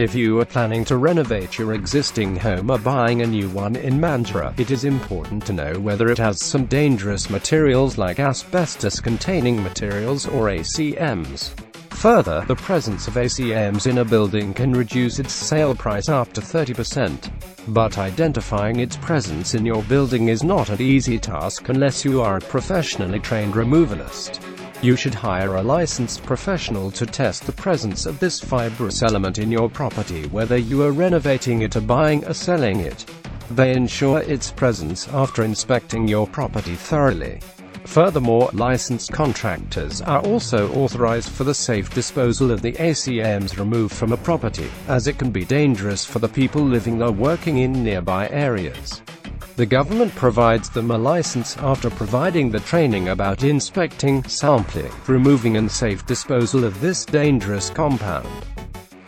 If you are planning to renovate your existing home or buying a new one in Mandurah, it is important to know whether it has some dangerous materials like asbestos-containing materials or ACMs. Further, the presence of ACMs in a building can reduce its sale price up to 30%. But identifying its presence in your building is not an easy task unless you are a professionally trained removalist. You should hire a licensed professional to test the presence of this fibrous element in your property whether you are renovating it or buying or selling it. They ensure its presence after inspecting your property thoroughly. Furthermore, licensed contractors are also authorized for the safe disposal of the ACMs removed from a property, as it can be dangerous for the people living or working in nearby areas. The government provides them a license after providing the training about inspecting, sampling, removing and safe disposal of this dangerous compound.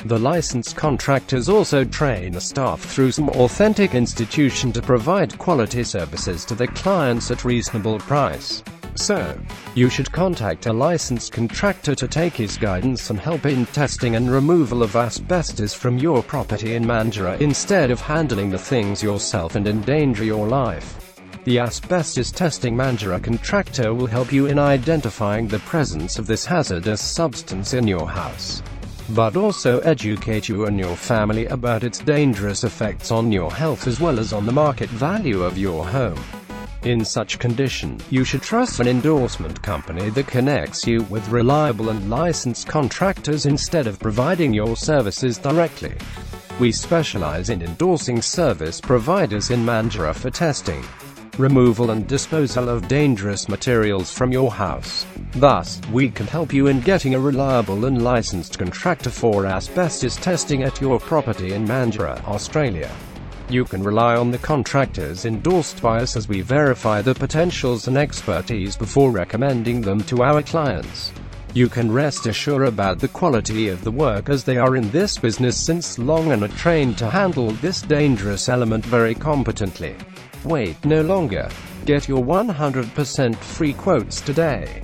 The licensed contractors also train staff through some authentic institution to provide quality services to their clients at reasonable price. So, you should contact a licensed contractor to take his guidance and help in testing and removal of asbestos from your property in Mandurah instead of handling the things yourself and endanger your life. The asbestos testing Mandurah contractor will help you in identifying the presence of this hazardous substance in your house but also educate you and your family about its dangerous effects on your health as well as on the market value of your home. In such condition, you should trust an endorsement company that connects you with reliable and licensed contractors instead of providing your services directly. We specialize in endorsing service providers in Mandurah for testing, removal and disposal of dangerous materials from your house. Thus, we can help you in getting a reliable and licensed contractor for asbestos testing at your property in Mandurah, Australia. You can rely on the contractors endorsed by us as we verify the potentials and expertise before recommending them to our clients. You can rest assured about the quality of the work as they are in this business since long and are trained to handle this dangerous element very competently. Wait no longer. Get your 100% free quotes today.